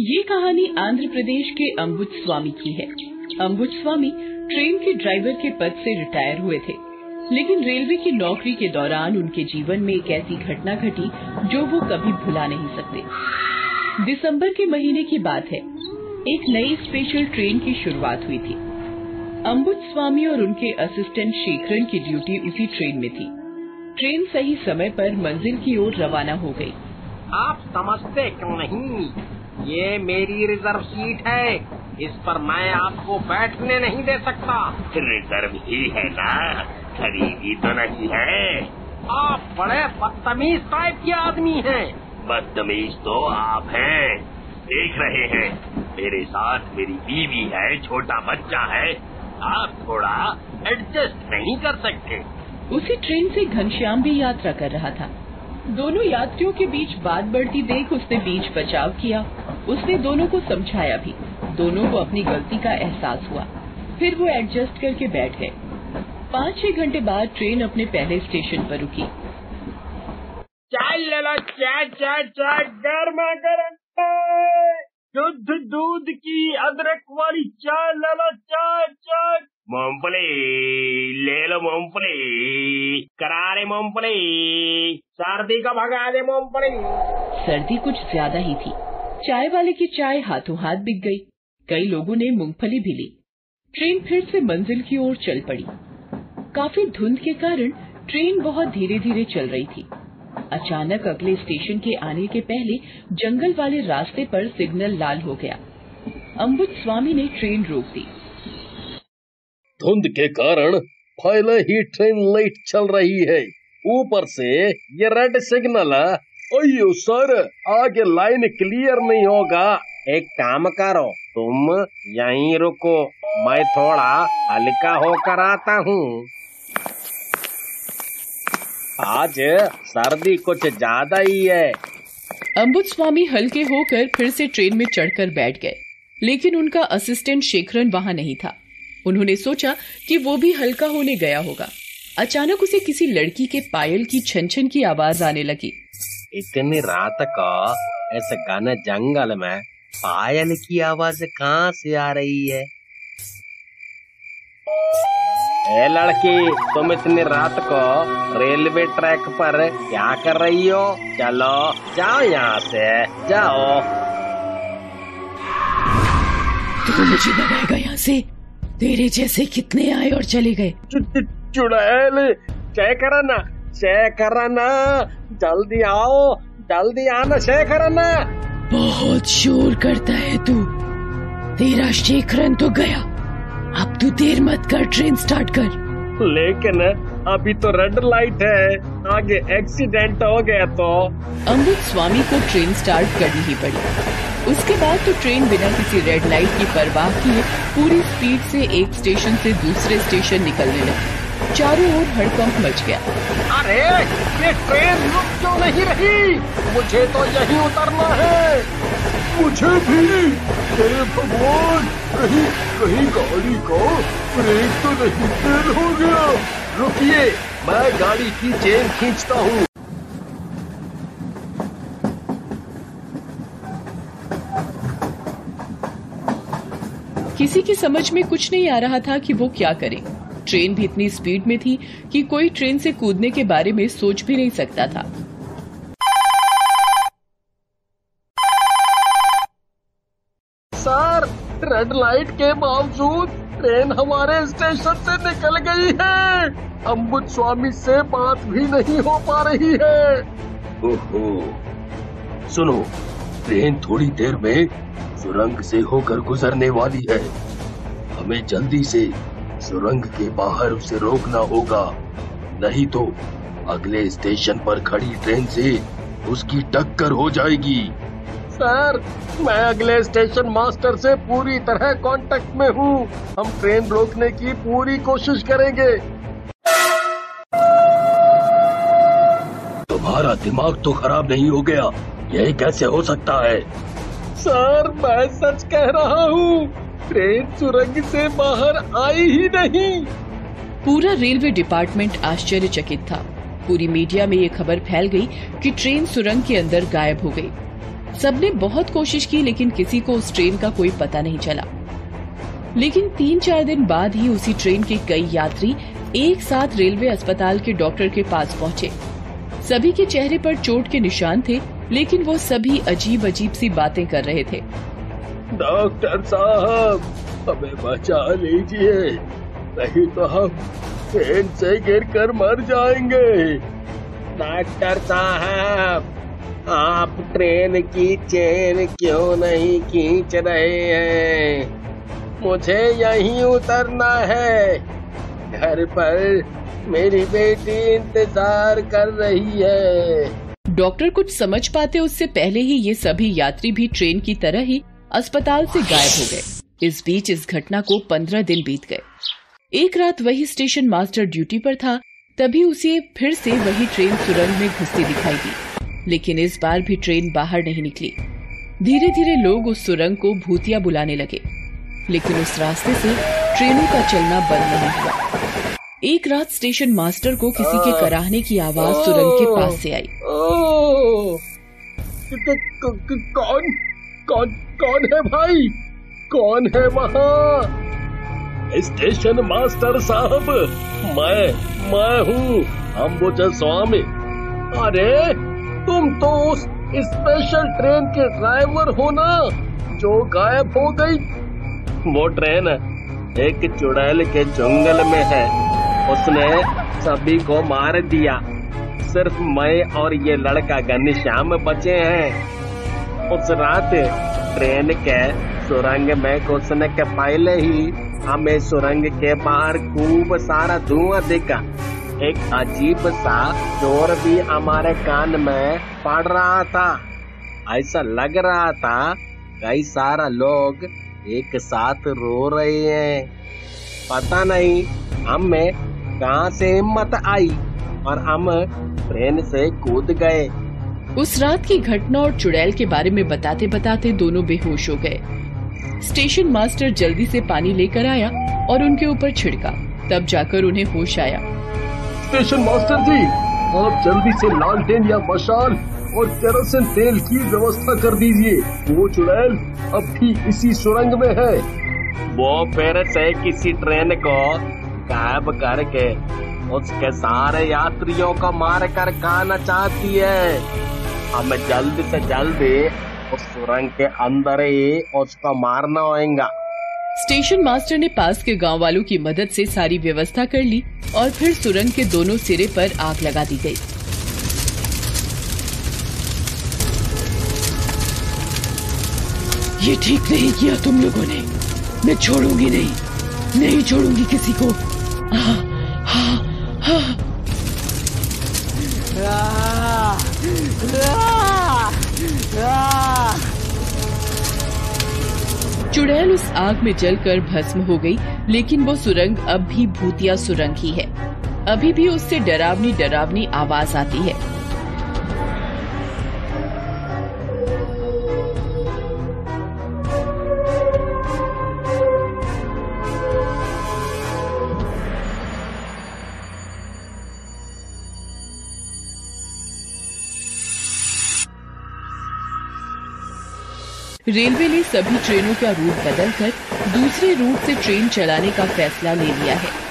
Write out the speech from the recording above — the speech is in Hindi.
ये कहानी आंध्र प्रदेश के अम्बुज स्वामी की है। अम्बुज स्वामी ट्रेन के ड्राइवर के पद से रिटायर हुए थे। लेकिन रेलवे की नौकरी के दौरान उनके जीवन में एक ऐसी घटना घटी जो वो कभी भुला नहीं सकते। दिसंबर के महीने की बात है। एक नई स्पेशल ट्रेन की शुरुआत हुई थी। अम्बुज स्वामी और उनके असिस्टेंट शेखरन की ड्यूटी उसी ट्रेन में थी। ट्रेन सही समय पर मंजिल की ओर रवाना हो गई। आप समझते क्यों नहीं? ये मेरी रिज़र्व सीट है। इस पर मैं आपको बैठने नहीं दे सकता। रिज़र्व ही है ना? खरीदी तो नहीं है। आप बड़े बदतमीज टाइप के आदमी हैं। बदतमीज तो आप हैं। देख रहे हैं मेरे साथ मेरी बीवी है छोटा बच्चा है। आप थोड़ा एडजस्ट नहीं कर सकते। उसी ट्रेन से घनश्याम भी यात्रा कर रहा था। दोनों यात्रियों के बीच बात बढ़ती देख उसने बीच बचाव किया उसने दोनों को समझाया भी। दोनों को अपनी गलती का एहसास हुआ। फिर वो एडजस्ट करके बैठ गए। पाँच छह घंटे बाद ट्रेन अपने पहले स्टेशन पर रुकी। चाय ले लो चाय चाय चाय गर्मा गर्म शुद्ध दूध की अदरक वाली चाय ले लो चाय चाय ले लो मूंगफली करारे मूंगफली सर्दी का भगा दे मूंगफली सर्दी कुछ ज़्यादा ही थी। चाय वाले की चाय हाथों हाथ बिक गई। कई लोगों ने मूंगफली भी ली। ट्रेन फिर से मंजिल की ओर चल पड़ी। काफ़ी धुंध के कारण ट्रेन बहुत धीरे धीरे चल रही थी। अचानक अगले स्टेशन के आने के पहले जंगल वाले रास्ते पर सिग्नल लाल हो गया। अम्बुज स्वामी ने ट्रेन रोक दी। धुंध के कारण पहले ही ट्रेन लेट चल रही है। ऊपर से ये रेड सिग्नल अयो सर आगे लाइन क्लियर नहीं होगा। एक काम करो, तुम यहीं रुको। मैं थोड़ा हल्का होकर आता हूँ। आज सर्दी कुछ ज़्यादा ही है। अम्बुज स्वामी हल्के होकर फिर से ट्रेन में चढ़कर बैठ गए। लेकिन उनका असिस्टेंट शेखरन वहाँ नहीं था। उन्होंने सोचा कि वो भी हल्का होने गया होगा। अचानक उसे किसी लड़की के पायल की छन छन की आवाज़ आने लगी। इतनी रात को ऐसे घने जंगल में पायल की आवाज़ कहाँ से आ रही है? ए लड़की तुम इतनी रात को रेलवे ट्रैक पर क्या कर रही हो? चलो जाओ यहाँ से जाओ। तू मुझे भगाएगा यहाँ से। तेरे जैसे कितने आए और चले गए। चुड़ैल जय करना जय करना जल्दी आओ जल्दी आना करना बहुत शोर करता है तू। तेरा शेखरन तो गया। अब तू देर मत कर ट्रेन स्टार्ट कर। लेकिन अभी तो रेड लाइट है। आगे एक्सीडेंट हो गया तो। अमृत स्वामी को ट्रेन स्टार्ट करनी ही पड़ी। उसके बाद तो ट्रेन बिना किसी रेड लाइट की परवाह किए पूरी स्पीड से एक स्टेशन से दूसरे स्टेशन निकलने लगी। चारों ओर हड़कंप मच गया। अरे ये ट्रेन रुक क्यों नहीं रही? मुझे तो यही उतरना है। मुझे भी। हे भगवान कहीं कहीं गाड़ी का ब्रेक तो नहीं फेल हो गया। रुकिए मैं गाड़ी की चेन खींचता हूँ। किसी की समझ में कुछ नहीं आ रहा था कि वो क्या करे। ट्रेन भी इतनी स्पीड में थी कि कोई ट्रेन से कूदने के बारे में सोच भी नहीं सकता था। सर रेड लाइट के बावजूद ट्रेन हमारे स्टेशन से निकल गई है। अम्बुज स्वामी से बात भी नहीं हो पा रही है। ओहो। सुनो ट्रेन थोड़ी देर में सुरंग से होकर गुजरने वाली है। हमें जल्दी से सुरंग के बाहर उसे रोकना होगा। नहीं तो अगले स्टेशन पर खड़ी ट्रेन से उसकी टक्कर हो जाएगी। सर मैं अगले स्टेशन मास्टर से पूरी तरह कांटेक्ट में हूँ। हम ट्रेन रोकने की पूरी कोशिश करेंगे। तुम्हारा दिमाग तो खराब नहीं हो गया। यह कैसे हो सकता है? सर मैं सच कह रहा हूँ। ट्रेन सुरंग से बाहर आई ही नहीं। पूरा रेलवे डिपार्टमेंट आश्चर्यचकित था। पूरी मीडिया में ये खबर फैल गई कि ट्रेन सुरंग के अंदर गायब हो गई। सबने बहुत कोशिश की, लेकिन किसी को उस ट्रेन का कोई पता नहीं चला। लेकिन तीन चार दिन बाद ही उसी ट्रेन के कई यात्री एक साथ रेलवे अस्पताल के डॉक्टर के पास पहुँचे। सभी के चेहरे पर चोट के निशान थे, लेकिन वो सभी अजीब अजीब सी बातें कर रहे थे। डॉक्टर साहब, हमें बचा लीजिए, नहीं तो हम ट्रेन से गिर कर मर जाएँगे। डॉक्टर साहब, आप ट्रेन की चेन क्यों नहीं खींच रहे हैं? मुझे यहीं उतरना है। घर पर मेरी बेटी इंतज़ार कर रही है। डॉक्टर कुछ समझ पाते उससे पहले ही ये सभी यात्री भी ट्रेन की तरह ही अस्पताल से गायब हो गए इस बीच इस घटना को पंद्रह दिन बीत गए एक रात वही स्टेशन मास्टर ड्यूटी पर था तभी उसे फिर से वही ट्रेन सुरंग में घुसती दिखाई दी लेकिन इस बार भी ट्रेन बाहर नहीं निकली धीरे धीरे लोग उस सुरंग को भूतिया बुलाने लगे लेकिन उस रास्ते से ट्रेनों का चलना बंद नहीं हुआ एक रात स्टेशन मास्टर को किसी के कराहने की आवाज़ सुरंग के पास से आई कौन कौन कौन है भाई? कौन है वहाँ? स्टेशन मास्टर साहब, मैं मैं हूँ अम्बुजा स्वामी। अरे, तुम तो उस स्पेशल ट्रेन के ड्राइवर हो ना, जो गायब हो गई। वो ट्रेन एक चुड़ैल के जंगल में है। उसने सभी को मार दिया। सिर्फ़ मैं और ये लड़का घनश्याम बचे हैं। उस रात ट्रेन के सुरंग में घुसने के पहले ही हमें सुरंग के बाहर खूब सारा धुआँ दिखा। एक अजीब सा ज़ोर भी हमारे कान में पड़ रहा था। ऐसा लग रहा था कई सारा लोग एक साथ रो रहे हैं। पता नहीं हमें कहाँ से हिम्मत आई और हम ट्रेन से कूद गए। उस रात की घटना और चुड़ैल के बारे में बताते बताते दोनों बेहोश हो गए। स्टेशन मास्टर जल्दी से पानी लेकर आया और उनके ऊपर छिड़का। तब जाकर उन्हें होश आया। स्टेशन मास्टर जी आप जल्दी से लालटेन या मशाल और केरोसिन तेल की व्यवस्था कर दीजिए। वो चुड़ैल अब भी इसी सुरंग में है। वो फिर से किसी ट्रेन को गायब करके उसके सारे यात्रियों को मार कर खाना चाहती है। हमें जल्द से जल्दी उस सुरंग के अंदर ही उसको मारना होगा स्टेशन मास्टर ने पास के गाँव वालों की मदद से सारी व्यवस्था कर ली और फिर सुरंग के दोनों सिरे पर आग लगा दी गई। ये ठीक नहीं किया तुम लोगों ने। मैं छोड़ूँगी नहीं। नहीं छोड़ूँगी किसी को। हाँ, हाँ, हाँ। चुड़ैल उस आग में जलकर भस्म हो गई, लेकिन वो सुरंग अब भी भूतिया सुरंग ही है। अभी भी उससे डरावनी डरावनी आवाज़ आती है। रेलवे ने सभी ट्रेनों का रूट बदलकर दूसरे रूट से ट्रेन चलाने का फैसला ले लिया है।